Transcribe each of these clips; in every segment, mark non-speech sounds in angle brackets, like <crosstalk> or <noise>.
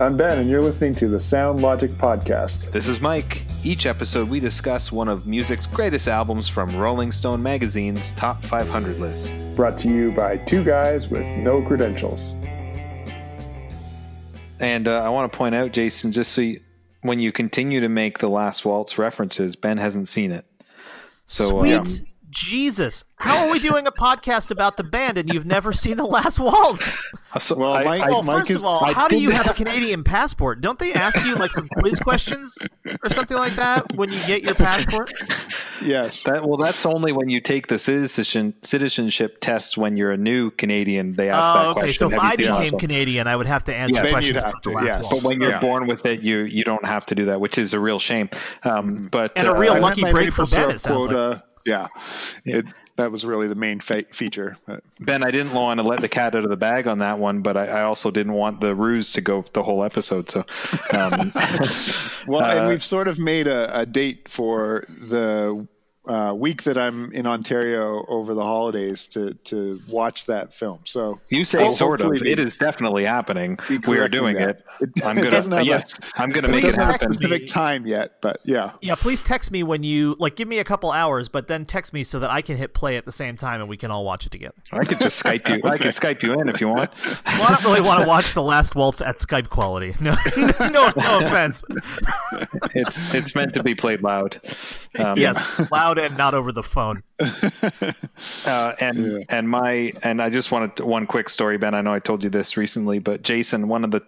I'm Ben, and you're listening to the Sound Logic Podcast. This is Mike. Each episode, we discuss one of music's greatest albums from Rolling Stone magazine's top 500 list. Brought to you by two guys with no credentials. And uh, I want to point out, Jason, just so you, when you continue to make the Last Waltz references, Ben hasn't seen it. So, Sweet um, Jesus. How are we doing a podcast about the band and you've never seen The Last Waltz? so Well, I- Mike- I- Well, Mike first is- of all, I how do you have a Canadian passport? Don't they ask you like some quiz questions or something like that when you get your passport? Yes. that, well, that's only when you take the citizen, citizenship test when you're a new Canadian. They ask that Oh, okay. question. So if I became Canadian, I would have to answer Yeah, then questions you'd have about The Last yes. Waltz. But when you're Yeah. born with it, you you don't have to do that, which is a real shame. Um, but And a uh, real I met lucky break for Ben, syrup it sounds like. Yeah. It, that was really the main fe- feature. Ben, I didn't want to let the cat out of the bag on that one, but I, I also didn't want the ruse to go the whole episode. So, um, <laughs> Well, Uh, and we've sort of made a, a date for the uh, week that I'm in Ontario over the holidays to to watch that film. So you say Well, sort of. hopefully It is definitely happening. We are doing that. it. It I'm <laughs> doesn't gonna. have Yes, I'm gonna it make it doesn't have a happen. specific time yet, but yeah. Yeah, please text me when you like. Give me a couple hours, but then text me so that I can hit play at the same time and we can all watch it together. I could just Skype you. I could Skype you in if you want. <laughs> Well, I don't really want to watch the last waltz at Skype quality. <laughs> No, no, no offense. It's it's meant to be played loud. Um, Yes, loud and not over the phone. <laughs> Uh, and and my and I just wanted to, one quick story, Ben. I know I told you this recently, but Jason, one of the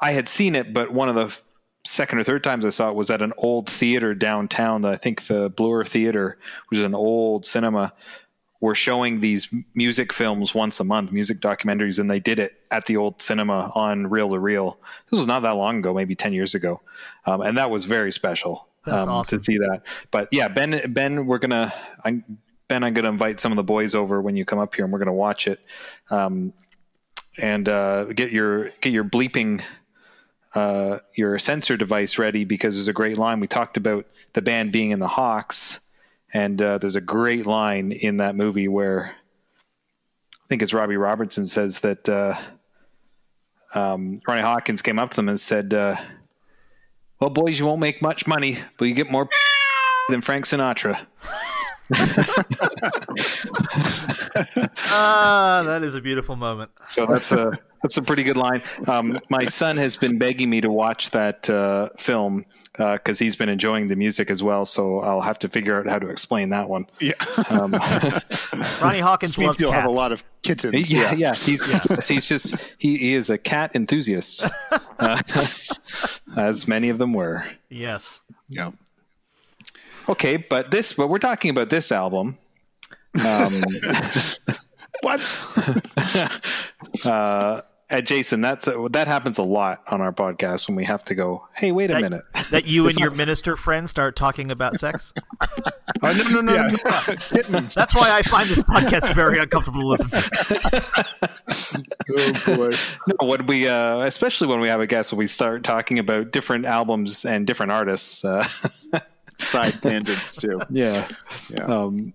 I had seen it, but one of the second or third times I saw it was at an old theater downtown. I think the Bloor Theater, which is an old cinema, were showing these music films once a month, music documentaries, and they did it at the old cinema on reel to reel. This was not that long ago, maybe ten years ago, um, and that was very special That's um, awesome. to see that. But yeah, Ben, Ben, we're gonna. I, Ben, I'm gonna invite some of the boys over when you come up here, and we're gonna watch it, um, and uh, get your get your bleeping uh, your censor device ready because there's a great line. We talked about the band being in the Hawks, and uh, there's a great line in that movie where I think it's Robbie Robertson says that uh, um, Ronnie Hawkins came up to them and said, uh, "Well, boys, you won't make much money, but you get more <laughs> than Frank Sinatra." <laughs> Ah, that is a beautiful moment. So that's a that's a pretty good line. Um, my son has been begging me to watch that uh, film because he's been enjoying the music as well. So I'll have to figure out how to explain that one. Yeah. Um, <laughs> Ronnie Hawkins Which means loves you'll cats. have a lot of kittens. yeah, yeah, he's yes, he's just he, he is a cat enthusiast, uh, <laughs> as many of them were. Yes. yeah. Okay, but this, but we're talking about this album. Um, <laughs> What? <laughs> uh, uh, Jason, that's uh, that happens a lot on our podcast when we have to go. Hey, wait a That, minute. that you and your minister friend start talking about sex. Oh, no, no, no, Yeah. no, no. Kittens. That's why I find this podcast very uncomfortable to listen to. Oh boy. <laughs> No, when we, uh, especially when we have a guest, when we start talking about different albums and different artists. Uh, <laughs> Side tangents too. <laughs> yeah. Yeah. Um,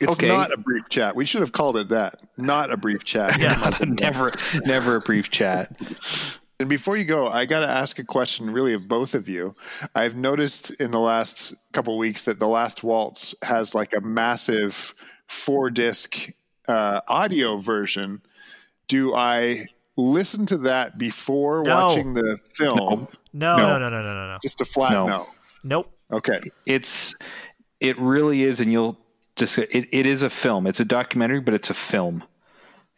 It's okay. not a brief chat. We should have called it that. Not a brief chat. Yes. never, never a brief chat. And before you go, I got to ask a question really of both of you. I've noticed in the last couple weeks that The Last Waltz has like a massive four disc uh, audio version. Do I listen to that before No. watching the film? No, No. no, no, no, no, no, no. Just a flat No. no. Nope. Okay. It's, it really is, and you'll just, it, it is a film. It's a documentary, but it's a film.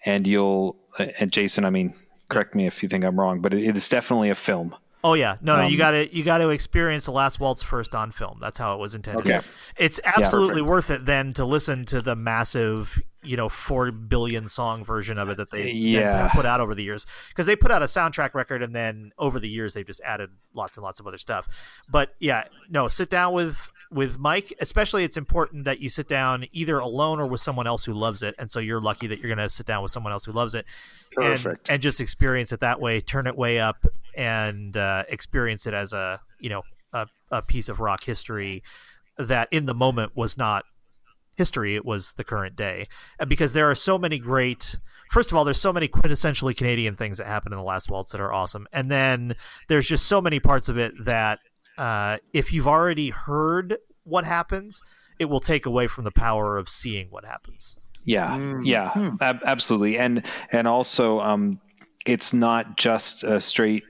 And you'll, and Jason, I mean, correct me if you think I'm wrong, but it, it is definitely a film. Oh yeah, no, no, you Um, got to you got to experience the last waltz first on film. That's how it was intended. Okay. It's absolutely perfect. worth it then to listen to the massive you know four billion song version of it that they Yeah. put out over the years because they put out a soundtrack record and then over the years they've just added lots and lots of other stuff. But yeah, no, sit down with with Mike. Especially, it's important that you sit down either alone or with someone else who loves it. And so you're lucky that you're going to sit down with someone else who loves it. and- And, just experience it that way. Turn it way up and uh, experience it as a you know a, a piece of rock history that in the moment was not history it was the current day and because there are so many great first of all there's so many quintessentially canadian things that happen in the last waltz that are awesome and then there's just so many parts of it that uh, if you've already heard what happens it will take away from the power of seeing what happens Yeah, Mm, yeah, hmm. ab- absolutely, and and also, um, it's not just a straight.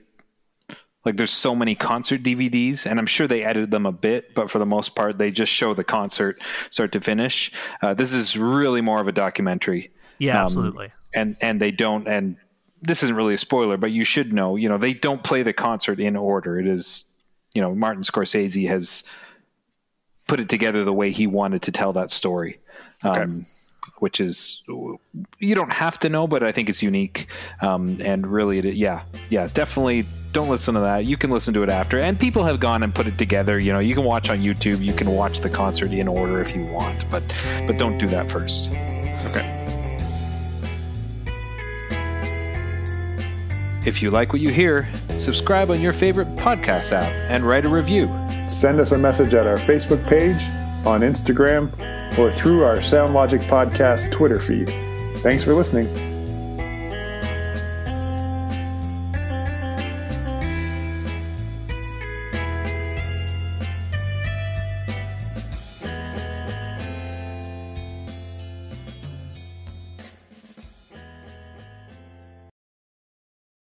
Like, there's so many concert DVDs, and I'm sure they edited them a bit, but for the most part, they just show the concert start to finish. Uh, this is really more of a documentary, yeah Um, absolutely and and they don't. And this isn't really a spoiler, but you should know. You know, they don't play the concert in order. It is, you know, Martin Scorsese has put it together the way he wanted to tell that story. Um, which is you don't have to know, but I think it's unique. Um, and really, it, yeah, yeah, definitely don't listen to that. You can listen to it after, and people have gone and put it together. You know, you can watch on YouTube. You can watch the concert in order if you want, but but don't do that first. Okay. If you like what you hear, subscribe on your favorite podcast app and write a review. Send us a message at our Facebook page, on Instagram, or through our SoundLogic Podcast Twitter feed. Thanks for listening.